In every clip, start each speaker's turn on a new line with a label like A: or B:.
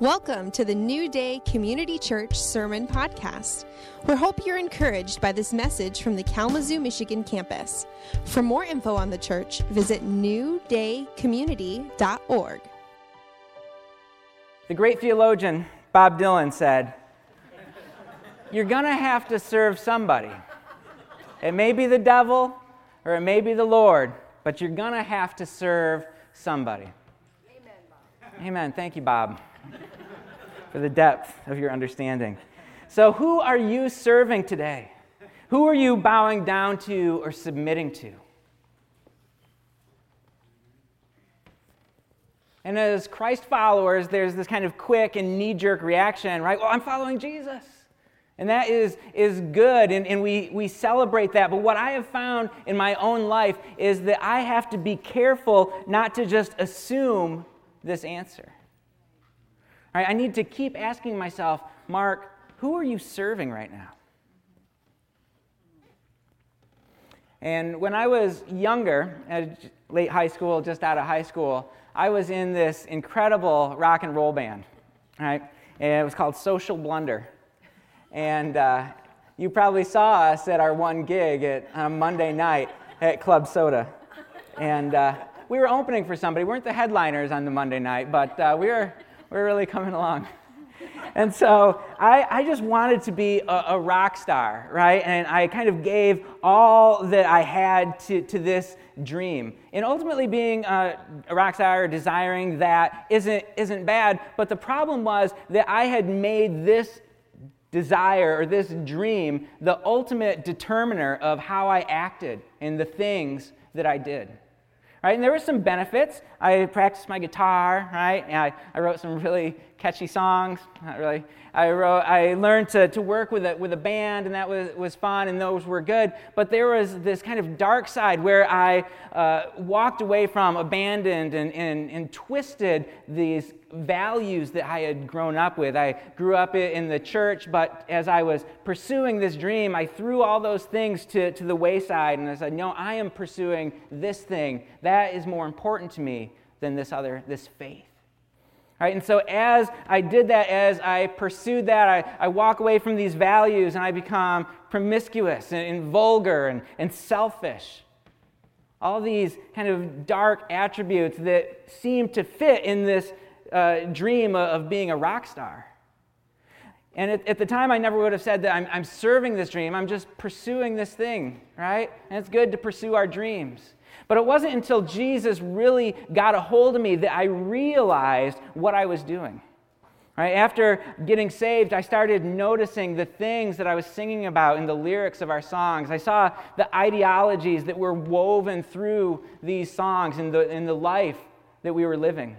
A: Welcome to the New Day Community Church Sermon Podcast. We hope you're encouraged by this message from the Kalamazoo, Michigan campus. For more info on the church, visit newdaycommunity.org.
B: The great theologian Bob Dylan said, You're going to have to serve somebody. It may be the devil or it may be the Lord, but you're going to have to serve somebody. Amen, Bob. Amen. Thank you, Bob for the depth of your understanding. So, who are you serving today? Who are you bowing down to or submitting to? And as Christ followers, there's this kind of quick and knee jerk reaction, right? Well, I'm following Jesus. And that is, is good, and, and we, we celebrate that. But what I have found in my own life is that I have to be careful not to just assume this answer. Right, I need to keep asking myself, Mark, who are you serving right now? And when I was younger, at late high school, just out of high school, I was in this incredible rock and roll band, right? And it was called Social Blunder. And uh, you probably saw us at our one gig at, on a Monday night at Club Soda. And uh, we were opening for somebody. We weren't the headliners on the Monday night, but uh, we were we're really coming along. And so I, I just wanted to be a, a, rock star, right? And I kind of gave all that I had to, to this dream. And ultimately, being a, a rock star or desiring that isn't, isn't bad. But the problem was that I had made this desire or this dream the ultimate determiner of how I acted and the things that I did right? And there were some benefits. I practiced my guitar, right? And I, I wrote some really catchy songs. Not really. I, wrote, I learned to, to work with a, with a band, and that was, was fun, and those were good. But there was this kind of dark side where I uh, walked away from, abandoned, and, and, and twisted these values that I had grown up with. I grew up in the church, but as I was pursuing this dream, I threw all those things to, to the wayside, and I said, No, I am pursuing this thing. That is more important to me than this other, this faith. Right, and so as I did that, as I pursued that, I, I walk away from these values and I become promiscuous and, and vulgar and, and selfish. All these kind of dark attributes that seem to fit in this uh, dream of being a rock star. And at, at, the time, I never would have said that I'm, I'm serving this dream. I'm just pursuing this thing, right? And it's good to pursue our dreams. But it wasn't until Jesus really got a hold of me that I realized what I was doing. Right? After getting saved, I started noticing the things that I was singing about in the lyrics of our songs. I saw the ideologies that were woven through these songs in the, in the life that we were living.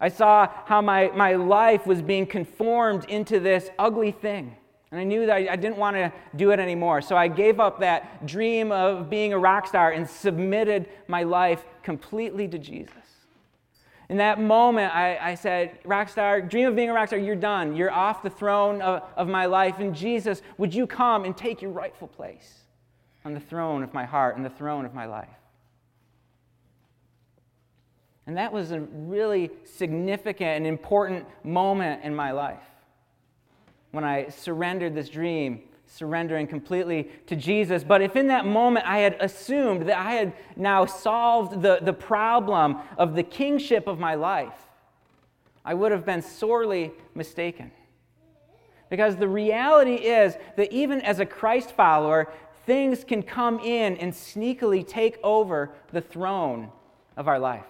B: I saw how my, my life was being conformed into this ugly thing. And I knew that I, didn't want to do it anymore. So I gave up that dream of being a rock star and submitted my life completely to Jesus. In that moment, I, I said, Rockstar, dream of being a rock star, you're done. You're off the throne of, of my life. And Jesus, would you come and take your rightful place on the throne of my heart and the throne of my life? And that was a really significant and important moment in my life when I surrendered this dream, surrendering completely to Jesus. But if in that moment I had assumed that I had now solved the, the problem of the kingship of my life, I would have been sorely mistaken. Because the reality is that even as a Christ follower, things can come in and sneakily take over the throne of our life.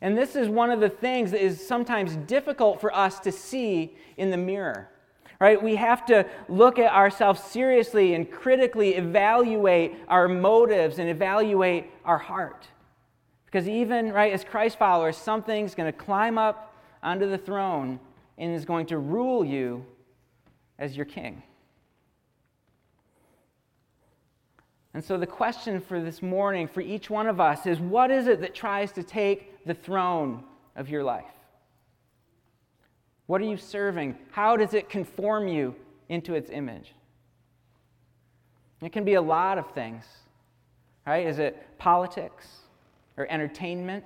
B: And this is one of the things that is sometimes difficult for us to see in the mirror. Right? We have to look at ourselves seriously and critically evaluate our motives and evaluate our heart. Because even, right, as Christ followers, something's going to climb up onto the throne and is going to rule you as your king. And so, the question for this morning for each one of us is what is it that tries to take the throne of your life? What are you serving? How does it conform you into its image? It can be a lot of things, right? Is it politics or entertainment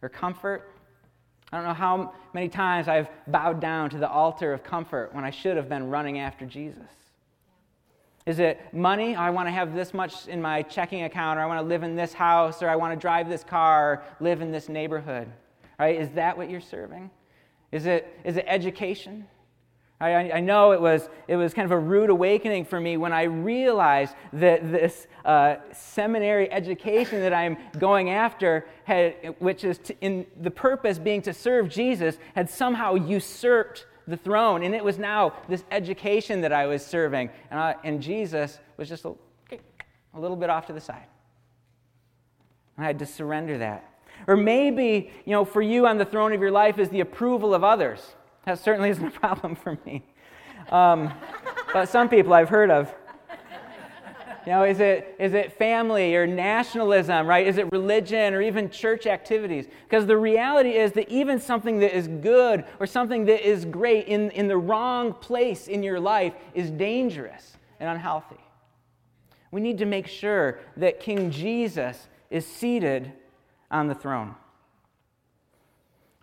B: or comfort I don't know how many times I've bowed down to the altar of comfort when I should have been running after Jesus. Is it money? I want to have this much in my checking account, or I want to live in this house, or I want to drive this car, or live in this neighborhood. Right? Is that what you're serving? Is it, is it education? I, I, know it was, it was kind of a rude awakening for me when I realized that this uh, seminary education that I'm going after, had, which is to, in the purpose being to serve Jesus, had somehow usurped the throne. And it was now this education that I was serving. And, I, and Jesus was just a, a little bit off to the side. And I had to surrender that. Or maybe, you know, for you on the throne of your life is the approval of others. That certainly isn't a problem for me. Um, but some people I've heard of. You know, is it, is it family or nationalism, right? Is it religion or even church activities? Because the reality is that even something that is good or something that is great in, in the wrong place in your life is dangerous and unhealthy. We need to make sure that King Jesus is seated on the throne.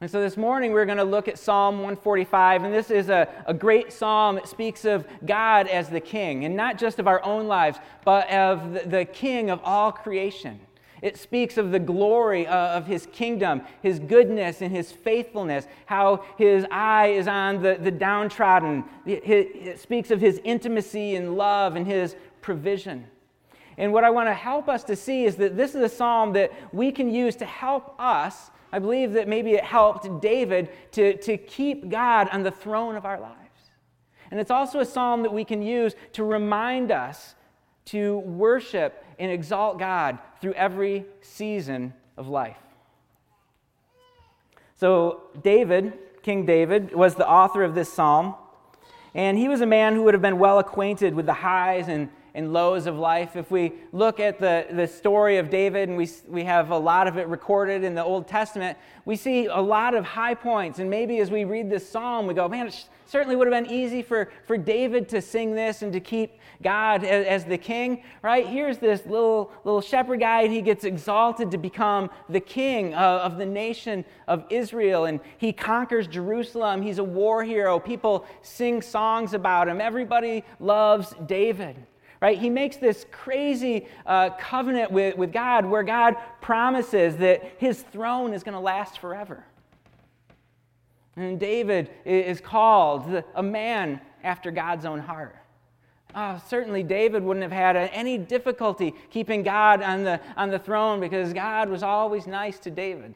B: And so this morning we're going to look at Psalm 145, and this is a, a great psalm that speaks of God as the king, and not just of our own lives, but of the, the king of all creation. It speaks of the glory of his kingdom, his goodness and his faithfulness, how his eye is on the, the downtrodden. It speaks of his intimacy and love and his provision. And what I want to help us to see is that this is a psalm that we can use to help us I believe that maybe it helped David to, to keep God on the throne of our lives. And it's also a psalm that we can use to remind us to worship and exalt God through every season of life. So, David, King David, was the author of this psalm. And he was a man who would have been well acquainted with the highs and and lows of life. If we look at the, the story of David, and we, we have a lot of it recorded in the Old Testament, we see a lot of high points. And maybe as we read this psalm, we go, man, it certainly would have been easy for, for David to sing this and to keep God as, as the king, right? Here's this little, little shepherd guy, and he gets exalted to become the king of, of the nation of Israel. And he conquers Jerusalem. He's a war hero. People sing songs about him. Everybody loves David right? He makes this crazy uh, covenant with, with God where God promises that his throne is going to last forever. And David is called a man after God's own heart. Oh, certainly, David wouldn't have had any difficulty keeping God on the, on the throne because God was always nice to David.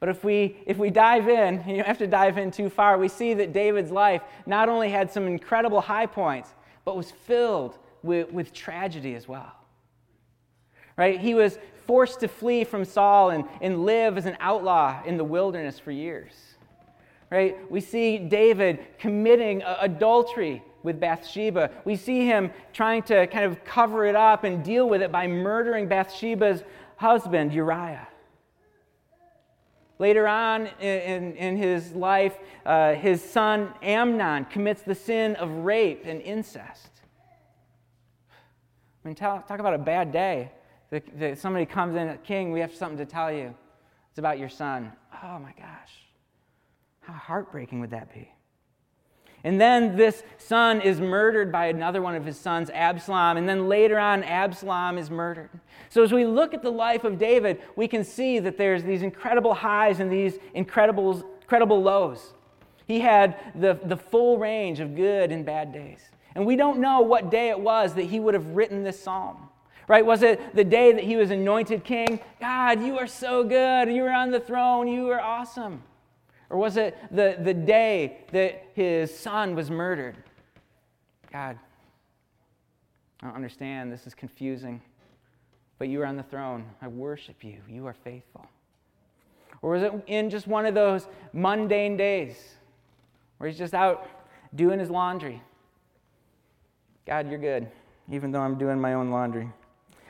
B: But if we, if we dive in, you don't have to dive in too far, we see that David's life not only had some incredible high points, but was filled with, with tragedy as well. Right? He was forced to flee from Saul and, and live as an outlaw in the wilderness for years. Right? We see David committing adultery with Bathsheba. We see him trying to kind of cover it up and deal with it by murdering Bathsheba's husband, Uriah. Later on in, in his life, uh, his son Amnon commits the sin of rape and incest. I mean, talk, talk about a bad day. That, that somebody comes in, King, we have something to tell you. It's about your son. Oh my gosh. How heartbreaking would that be? And then this son is murdered by another one of his sons, Absalom. And then later on, Absalom is murdered. So as we look at the life of David, we can see that there's these incredible highs and these incredible, incredible lows. He had the, the full range of good and bad days. And we don't know what day it was that he would have written this psalm. Right? Was it the day that he was anointed king? God, you are so good. You are on the throne. You are awesome. Or was it the, the day that his son was murdered? God, I don't understand. This is confusing. But you are on the throne. I worship you. You are faithful. Or was it in just one of those mundane days where he's just out doing his laundry? God, you're good, even though I'm doing my own laundry.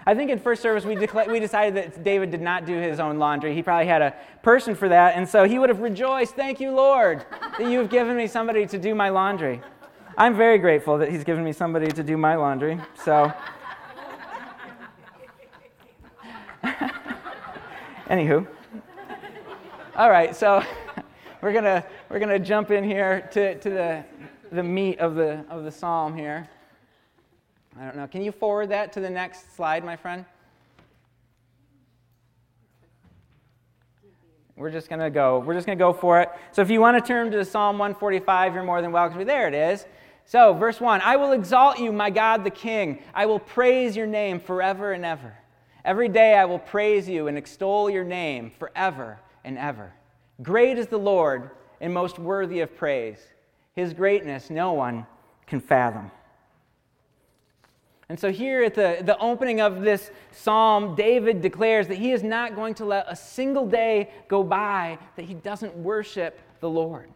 B: I think in first service we, decla- we decided that David did not do his own laundry. He probably had a person for that. And so he would have rejoiced, Thank you, Lord, that you have given me somebody to do my laundry. I'm very grateful that he's given me somebody to do my laundry. So. Anywho. All right, so we're gonna we're gonna jump in here to, to the the meat of the of the psalm here. I don't know. Can you forward that to the next slide, my friend? We're just going to go. We're just going to go for it. So if you want to turn to Psalm 145, you're more than welcome. There it is. So, verse 1 I will exalt you, my God the King. I will praise your name forever and ever. Every day I will praise you and extol your name forever and ever. Great is the Lord and most worthy of praise. His greatness no one can fathom. And so, here at the, the opening of this psalm, David declares that he is not going to let a single day go by that he doesn't worship the Lord.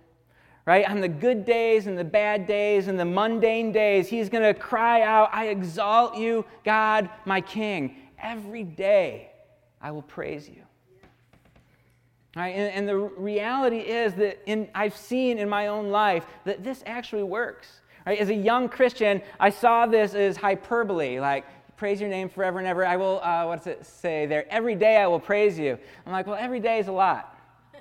B: Right? On the good days and the bad days and the mundane days, he's going to cry out, I exalt you, God, my King. Every day I will praise you. Right? And, and the reality is that in, I've seen in my own life that this actually works. Right? As a young Christian, I saw this as hyperbole, like, praise your name forever and ever. I will, uh, what's it say there? Every day I will praise you. I'm like, well, every day is a lot.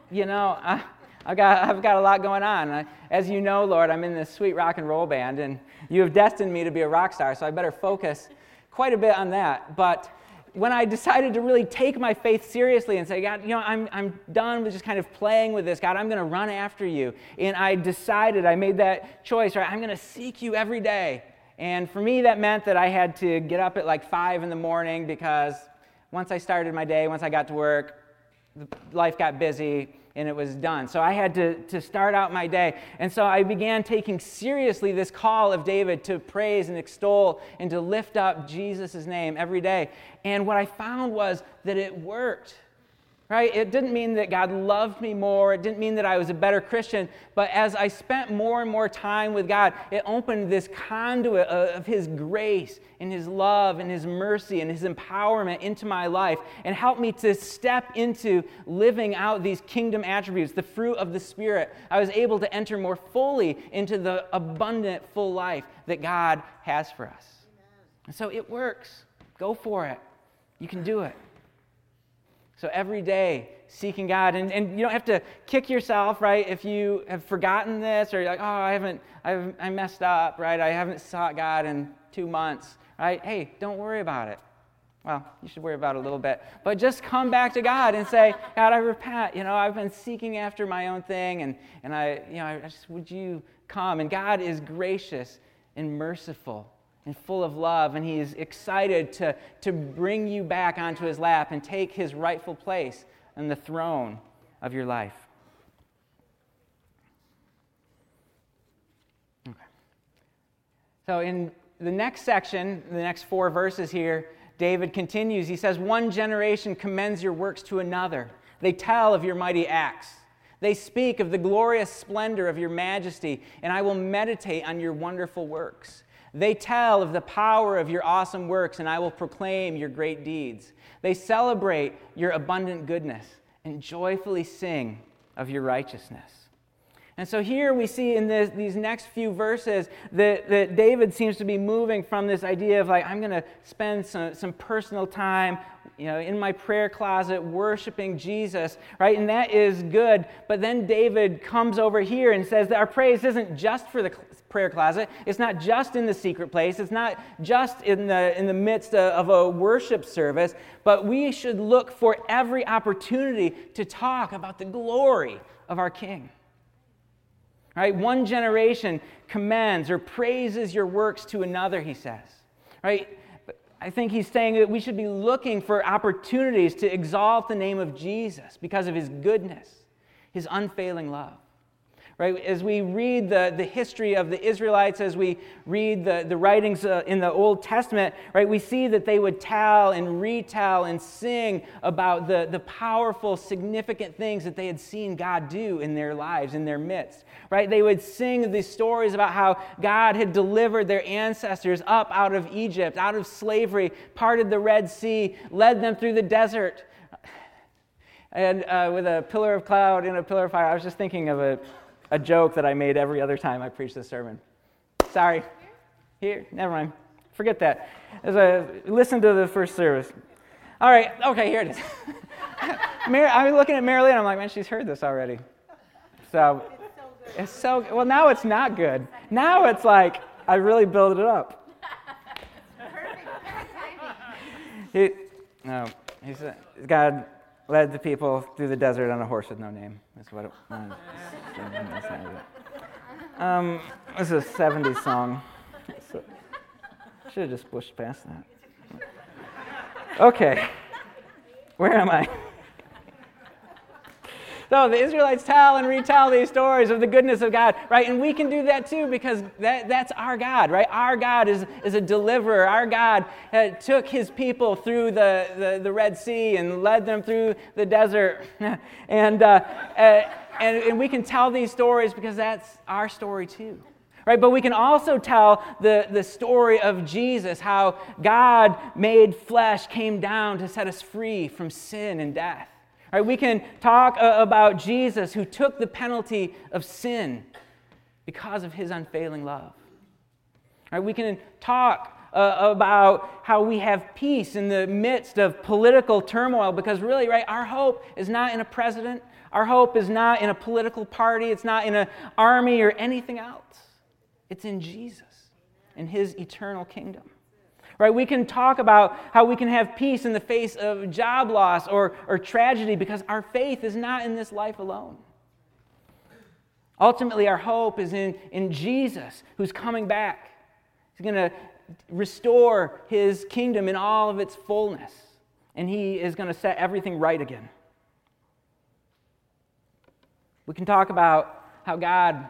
B: You know, I, have got, I've got a lot going on. As you know, Lord, I'm in this sweet rock and roll band, and you have destined me to be a rock star, so I better focus quite a bit on that. But when I decided to really take my faith seriously and say, God, you know, I'm, I'm done with just kind of playing with this. God, I'm going to run after you. And I decided, I made that choice, right? I'm going to seek you every day. And for me, that meant that I had to get up at like five in the morning because once I started my day, once I got to work, life got busy and it was done. So I had to, to start out my day. And so I began taking seriously this call of David to praise and extol and to lift up Jesus' name every day. And what I found was that it worked right? It didn't mean that God loved me more. It didn't mean that I was a better Christian. But as I spent more and more time with God, it opened this conduit of His grace and His love and His mercy and His empowerment into my life and helped me to step into living out these kingdom attributes, the fruit of the Spirit. I was able to enter more fully into the abundant, full life that God has for us. And so it works. Go for it. You can do it. So every day, seeking God. And, and you don't have to kick yourself, right? If you have forgotten this or you're like, oh, I haven't, I've, I messed up, right? I haven't sought God in two months, right? Hey, don't worry about it. Well, you should worry about it a little bit. But just come back to God and say, God, I repent. You know, I've been seeking after my own thing. And, and I, you know, I just, would you come? And God is gracious and merciful and full of love, and he's excited to, to bring you back onto his lap and take his rightful place on the throne of your life. Okay. So, in the next section, the next four verses here, David continues. He says, One generation commends your works to another, they tell of your mighty acts. They speak of the glorious splendor of your majesty, and I will meditate on your wonderful works. They tell of the power of your awesome works, and I will proclaim your great deeds. They celebrate your abundant goodness and joyfully sing of your righteousness. And so here we see in this, these next few verses that, that David seems to be moving from this idea of like, I'm going to spend some, some personal time you know, in my prayer closet worshiping Jesus, right? And that is good. But then David comes over here and says that our praise isn't just for the prayer closet. It's not just in the secret place. It's not just in the, in the midst of a worship service. But we should look for every opportunity to talk about the glory of our King. Right? One generation commends or praises your works to another, he says. Right? I think he's saying that we should be looking for opportunities to exalt the name of Jesus because of his goodness, his unfailing love right? As we read the, the history of the Israelites, as we read the, the writings uh, in the Old Testament, right, we see that they would tell and retell and sing about the, the powerful, significant things that they had seen God do in their lives, in their midst, right? They would sing these stories about how God had delivered their ancestors up out of Egypt, out of slavery, parted the Red Sea, led them through the desert. And uh, with a pillar of cloud and a pillar of fire, I was just thinking of a a joke that I made every other time I preach this sermon. Sorry. Here, never mind. Forget that. As I listen to the first service. All right, okay, here it is. Mar- I'm looking at Marilyn. I'm like, man, she's heard this already. So it's so good. well. Now it's not good. Now it's like I really built it up. He, no, he said, God led the people through the desert on a horse with no name. That's what it was. Um, this is a 70s song. So, should have just pushed past that. Okay, where am I? So the Israelites tell and retell these stories of the goodness of God, right? And we can do that too because that, that's our God, right? Our God is, is a deliverer. Our God uh, took his people through the, the, the, Red Sea and led them through the desert. and, uh, uh, and, and we can tell these stories because that's our story too. Right, but we can also tell the, the story of Jesus, how God made flesh, came down to set us free from sin and death. Right, we can talk uh, about Jesus who took the penalty of sin because of his unfailing love. Right, we can talk uh, about how we have peace in the midst of political turmoil because really, right, our hope is not in a president, our hope is not in a political party, it's not in an army or anything else. It's in Jesus, in his eternal kingdom right? We can talk about how we can have peace in the face of job loss or, or tragedy because our faith is not in this life alone. Ultimately, our hope is in, in Jesus who's coming back. He's going to restore his kingdom in all of its fullness, and he is going to set everything right again. We can talk about how God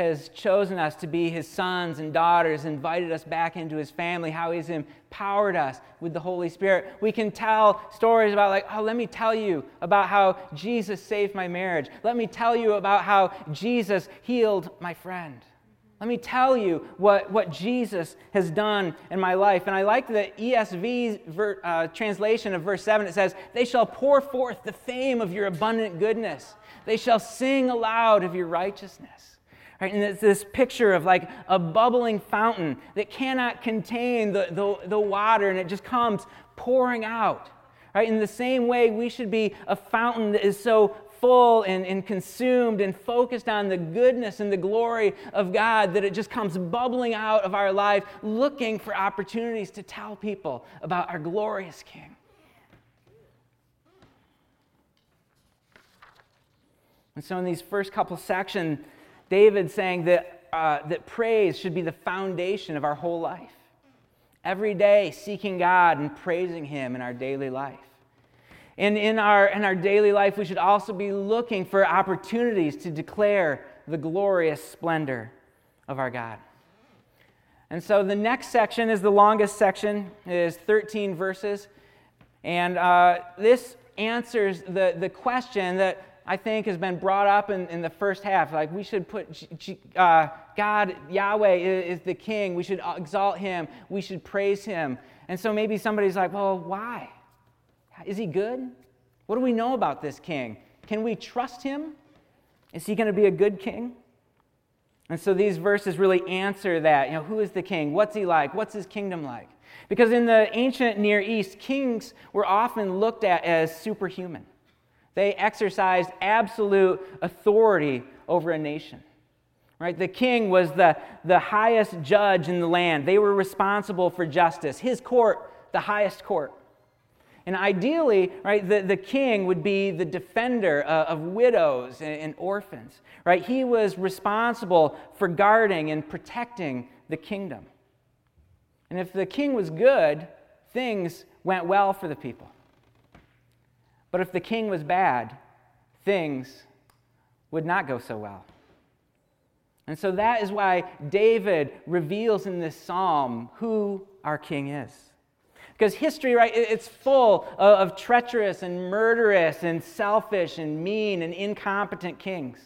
B: has chosen us to be his sons and daughters, invited us back into his family, how he's empowered us with the Holy Spirit. We can tell stories about, like, oh, let me tell you about how Jesus saved my marriage. Let me tell you about how Jesus healed my friend. Let me tell you what, what Jesus has done in my life. And I like the ESV ver, uh, translation of verse 7. It says, They shall pour forth the fame of your abundant goodness, they shall sing aloud of your righteousness. Right? And it's this picture of like a bubbling fountain that cannot contain the, the, the water and it just comes pouring out. Right? In the same way, we should be a fountain that is so full and, and consumed and focused on the goodness and the glory of God that it just comes bubbling out of our life, looking for opportunities to tell people about our glorious King. And so, in these first couple sections, David saying that, uh, that praise should be the foundation of our whole life. Every day, seeking God and praising Him in our daily life. And in our, in our daily life, we should also be looking for opportunities to declare the glorious splendor of our God. And so the next section is the longest section, it is 13 verses. And uh, this answers the, the question that I think, has been brought up in, in the first half. Like, we should put uh, God, Yahweh is, is the king. We should exalt him. We should praise him. And so maybe somebody's like, well, why? Is he good? What do we know about this king? Can we trust him? Is he going to be a good king? And so these verses really answer that. You know, who is the king? What's he like? What's his kingdom like? Because in the ancient Near East, kings were often looked at as superhuman. They exercised absolute authority over a nation. Right? The king was the, the highest judge in the land. They were responsible for justice. His court, the highest court. And ideally, right, the, the king would be the defender uh, of widows and, and orphans. Right? He was responsible for guarding and protecting the kingdom. And if the king was good, things went well for the people. But if the king was bad, things would not go so well. And so that is why David reveals in this psalm who our king is. Because history, right, it's full of treacherous and murderous and selfish and mean and incompetent kings.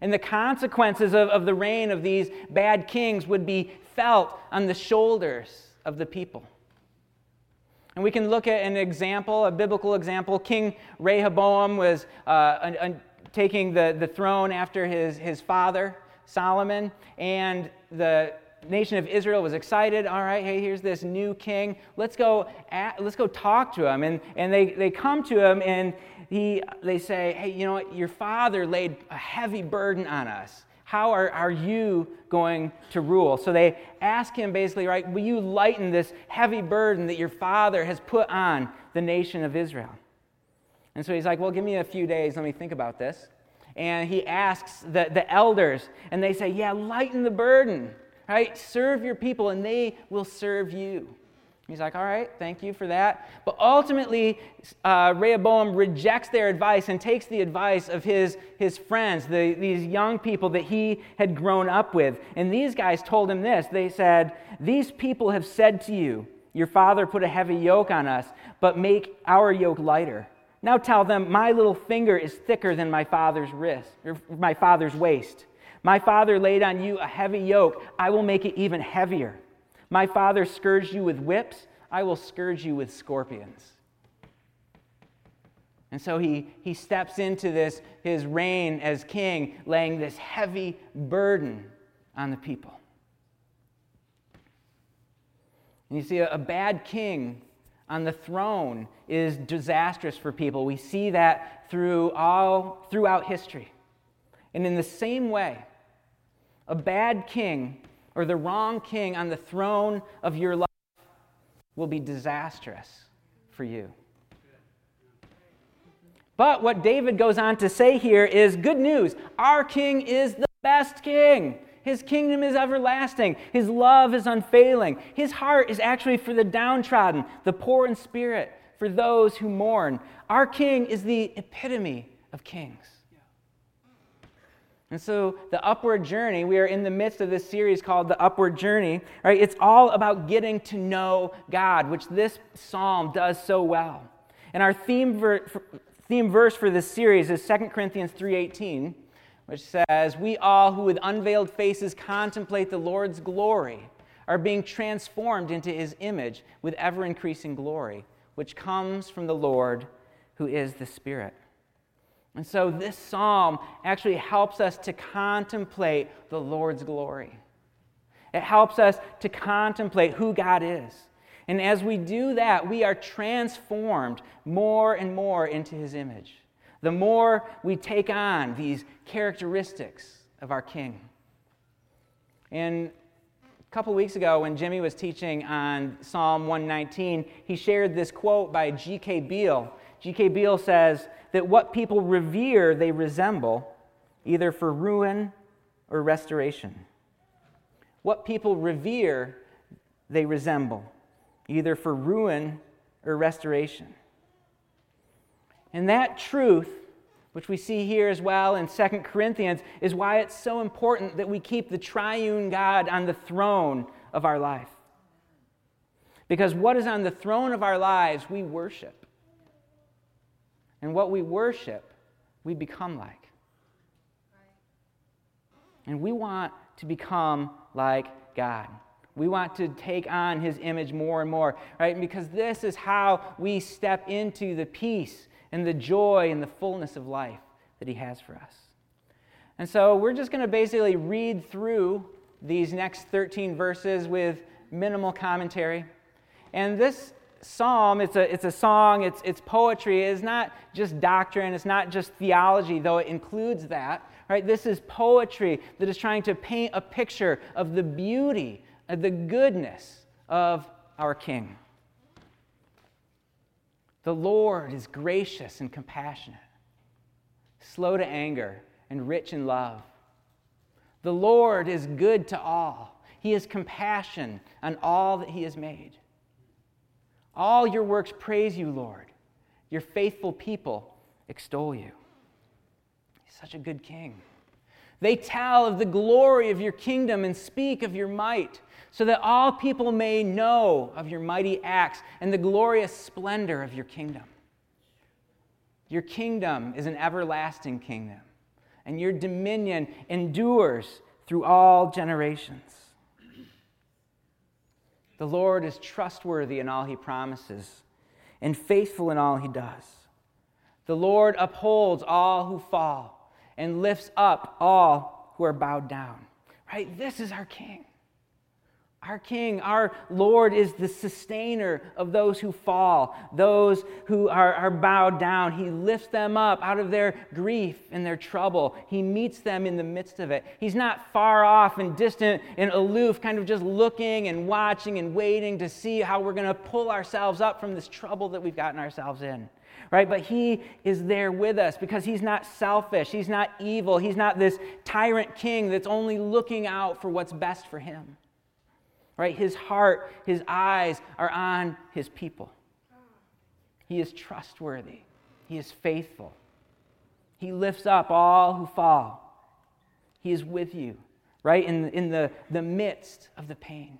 B: And the consequences of, of the reign of these bad kings would be felt on the shoulders of the people. And we can look at an example, a biblical example. King Rehoboam was uh, taking the, the throne after his, his father, Solomon, and the nation of Israel was excited. All right, hey, here's this new king. Let's go, at, let's go talk to him. And, and they, they come to him, and he, they say, Hey, you know what? Your father laid a heavy burden on us. How are, are you going to rule? So they ask him basically, right, will you lighten this heavy burden that your father has put on the nation of Israel? And so he's like, Well, give me a few days. Let me think about this. And he asks the, the elders, and they say, Yeah, lighten the burden, right? Serve your people, and they will serve you. He's like, all right, thank you for that. But ultimately, uh, Rehoboam rejects their advice and takes the advice of his, his friends, the, these young people that he had grown up with. And these guys told him this They said, These people have said to you, Your father put a heavy yoke on us, but make our yoke lighter. Now tell them, My little finger is thicker than my father's wrist, or my father's waist. My father laid on you a heavy yoke. I will make it even heavier. My father scourged you with whips, I will scourge you with scorpions. And so he, he steps into this, his reign as king, laying this heavy burden on the people. And you see, a, a bad king on the throne is disastrous for people. We see that through all, throughout history. And in the same way, a bad king or the wrong king on the throne of your life will be disastrous for you. But what David goes on to say here is good news. Our king is the best king. His kingdom is everlasting. His love is unfailing. His heart is actually for the downtrodden, the poor in spirit, for those who mourn. Our king is the epitome of kings. And so, the upward journey, we are in the midst of this series called The Upward Journey, right? It's all about getting to know God, which this psalm does so well. And our theme, ver- theme verse for this series is 2 Corinthians 3:18, which says, "We all who with unveiled faces contemplate the Lord's glory are being transformed into his image with ever increasing glory, which comes from the Lord who is the Spirit." And so this psalm actually helps us to contemplate the Lord's glory. It helps us to contemplate who God is. And as we do that, we are transformed more and more into his image. The more we take on these characteristics of our King. And a couple weeks ago, when Jimmy was teaching on Psalm 119, he shared this quote by G.K. Beale. G.K. Beale says, that what people revere, they resemble, either for ruin or restoration. What people revere, they resemble, either for ruin or restoration. And that truth, which we see here as well in 2 Corinthians, is why it's so important that we keep the triune God on the throne of our life. Because what is on the throne of our lives, we worship. And what we worship, we become like. And we want to become like God. We want to take on his image more and more, right? Because this is how we step into the peace and the joy and the fullness of life that he has for us. And so we're just going to basically read through these next 13 verses with minimal commentary. And this psalm, it's a, it's a song, it's, it's poetry. It's not just doctrine, it's not just theology, though it includes that. Right? This is poetry that is trying to paint a picture of the beauty, of the goodness of our King. The Lord is gracious and compassionate, slow to anger, and rich in love. The Lord is good to all. He has compassion on all that He has made. All your works praise you, Lord. Your faithful people extol you. He's such a good king. They tell of the glory of your kingdom and speak of your might, so that all people may know of your mighty acts and the glorious splendor of your kingdom. Your kingdom is an everlasting kingdom, and your dominion endures through all generations. The Lord is trustworthy in all he promises and faithful in all he does. The Lord upholds all who fall and lifts up all who are bowed down. Right? This is our King. Our King, our Lord, is the sustainer of those who fall, those who are, are bowed down. He lifts them up out of their grief and their trouble. He meets them in the midst of it. He's not far off and distant and aloof, kind of just looking and watching and waiting to see how we're going to pull ourselves up from this trouble that we've gotten ourselves in right? But He is there with us because He's not selfish. He's not evil. He's not this tyrant king that's only looking out for what's best for Him right? His heart, his eyes are on his people. He is trustworthy, he is faithful. He lifts up all who fall. He is with you, right? In, in the, the midst of the pain.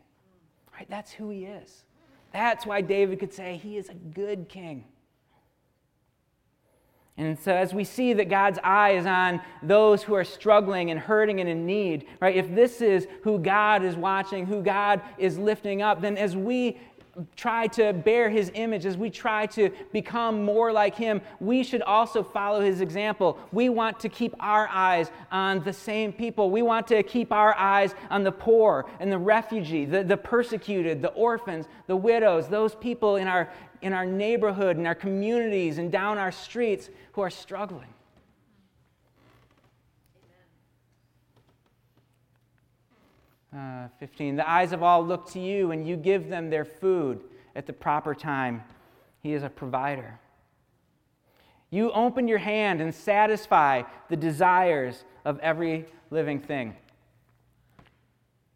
B: Right? That's who he is. That's why David could say he is a good king. And so, as we see that God's eye is on those who are struggling and hurting and in need, right? If this is who God is watching, who God is lifting up, then as we try to bear his image, as we try to become more like him, we should also follow his example. We want to keep our eyes on the same people. We want to keep our eyes on the poor and the refugee, the, the persecuted, the orphans, the widows, those people in our, in our neighborhood, in our communities, and down our streets who are struggling. Uh, 15. The eyes of all look to you, and you give them their food at the proper time. He is a provider. You open your hand and satisfy the desires of every living thing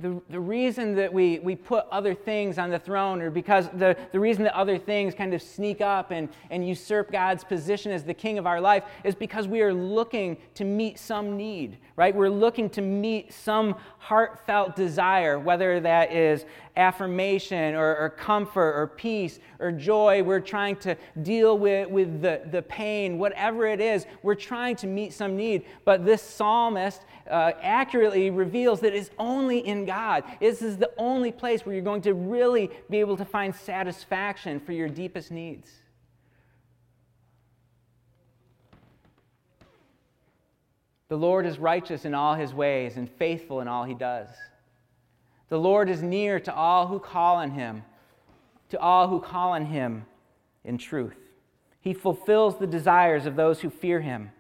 B: the, the reason that we, we put other things on the throne, or because the, the reason that other things kind of sneak up and, and usurp God's position as the king of our life, is because we are looking to meet some need, right? We're looking to meet some heartfelt desire, whether that is affirmation or, or comfort or peace or joy. We're trying to deal with, with the, the pain, whatever it is, we're trying to meet some need. But this psalmist uh, accurately reveals that it's only in God. This is the only place where you're going to really be able to find satisfaction for your deepest needs. The Lord is righteous in all his ways and faithful in all he does. The Lord is near to all who call on him, to all who call on him in truth. He fulfills the desires of those who fear him.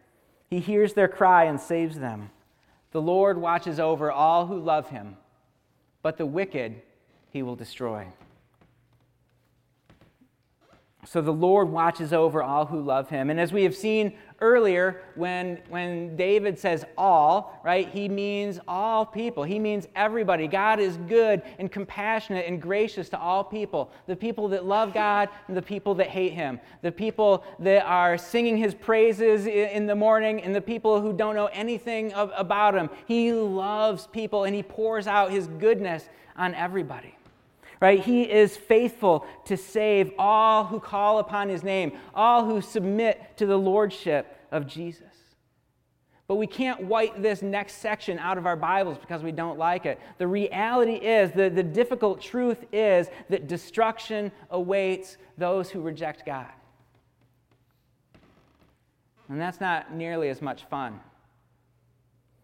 B: He hears their cry and saves them. The Lord watches over all who love him, but the wicked he will destroy. So the Lord watches over all who love him. And as we have seen earlier, when, when David says all, right, he means all people. He means everybody. God is good and compassionate and gracious to all people the people that love God and the people that hate him, the people that are singing his praises in the morning and the people who don't know anything of, about him. He loves people and he pours out his goodness on everybody right? He is faithful to save all who call upon his name, all who submit to the lordship of Jesus. But we can't wipe this next section out of our Bibles because we don't like it. The reality is, the, the difficult truth is that destruction awaits those who reject God. And that's not nearly as much fun.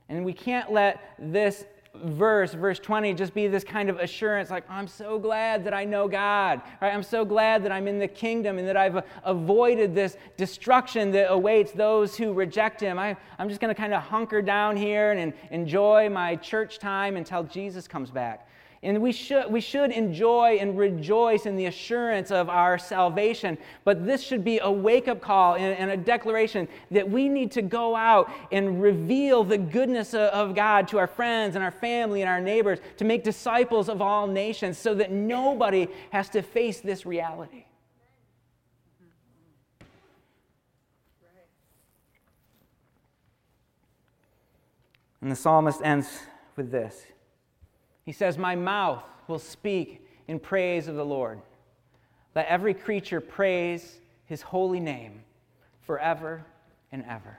B: And we can't let this verse, verse 20, just be this kind of assurance like, I'm so glad that I know God. Right? I'm so glad that I'm in the kingdom and that I've uh, avoided this destruction that awaits those who reject Him. I, I'm just going to kind of hunker down here and enjoy my church time until Jesus comes back. And we should, we should enjoy and rejoice in the assurance of our salvation. But this should be a wake up call and, and, a declaration that we need to go out and reveal the goodness of God to our friends and our family and our neighbors, to make disciples of all nations so that nobody has to face this reality. And the psalmist ends with this. He says, My mouth will speak in praise of the Lord. Let every creature praise his holy name forever and ever.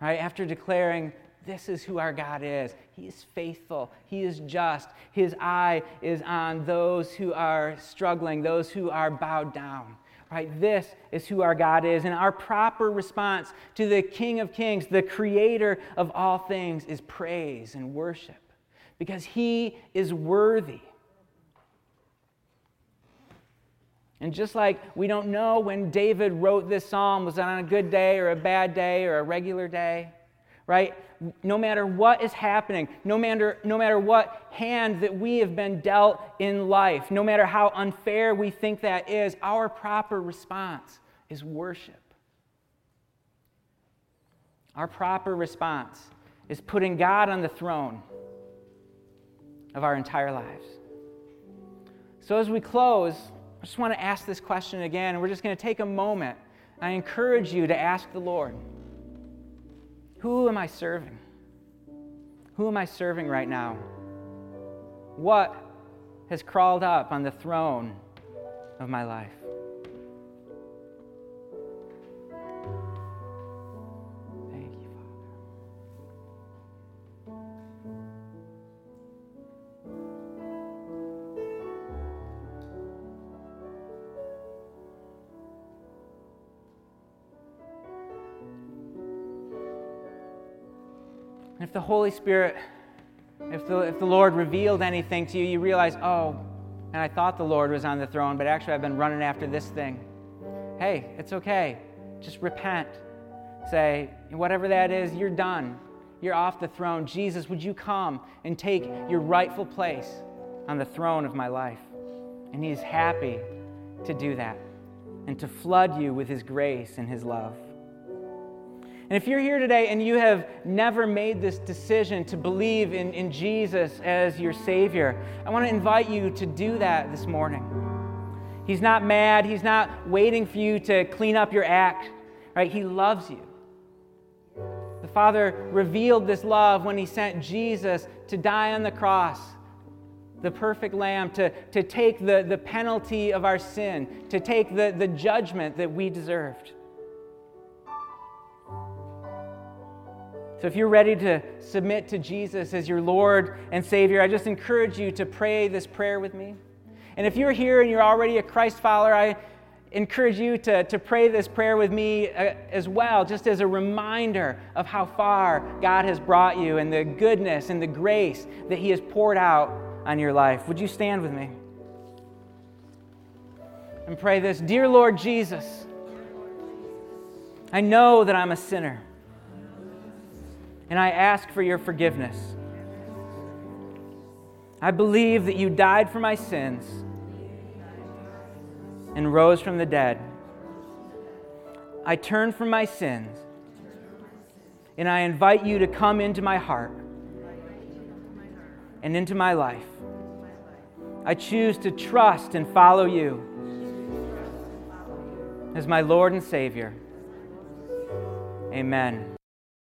B: Right? After declaring, this is who our God is. He is faithful. He is just. His eye is on those who are struggling, those who are bowed down. Right? This is who our God is. And our proper response to the King of Kings, the creator of all things, is praise and worship because he is worthy. And just like we don't know when David wrote this psalm, was it on a good day or a bad day or a regular day, right? No matter what is happening, no matter, no matter what hand that we have been dealt in life, no matter how unfair we think that is, our proper response is worship. Our proper response is putting God on the throne of our entire lives. So, as we close, I just want to ask this question again, and we're just going to take a moment. I encourage you to ask the Lord Who am I serving? Who am I serving right now? What has crawled up on the throne of my life? If the Holy Spirit, if the, if the Lord revealed anything to you, you realize, oh, and I thought the Lord was on the throne, but actually I've been running after this thing. Hey, it's okay. Just repent. Say, whatever that is, you're done. You're off the throne. Jesus, would you come and take your rightful place on the throne of my life? And He is happy to do that and to flood you with His grace and His love. And if you're here today and you have never made this decision to believe in, in Jesus as your Savior, I want to invite you to do that this morning. He's not mad, He's not waiting for you to clean up your act, right? He loves you. The Father revealed this love when He sent Jesus to die on the cross, the perfect Lamb, to, to take the, the penalty of our sin, to take the, the judgment that we deserved. So, if you're ready to submit to Jesus as your Lord and Savior, I just encourage you to pray this prayer with me. And if you're here and you're already a Christ follower, I encourage you to, to pray this prayer with me uh, as well, just as a reminder of how far God has brought you and the goodness and the grace that He has poured out on your life. Would you stand with me? And pray this Dear Lord Jesus, I know that I'm a sinner and I ask for your forgiveness. I believe that you died for my sins and rose from the dead. I turn from my sins and I invite you to come into my heart and into my life. I choose to trust and follow you as my Lord and Savior. Amen.